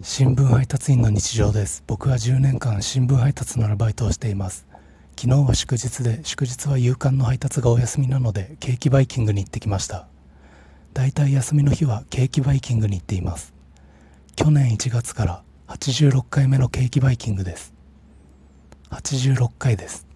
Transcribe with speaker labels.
Speaker 1: 新聞配達員の日常です。僕は10年間新聞配達のアルバイトをしています。昨日は祝日で祝日は夕刊の配達がお休みなのでケーキバイキングに行ってきました。だいたい休みの日はケーキバイキングに行っています。去年1月から86回目のケーキバイキングです。86回です。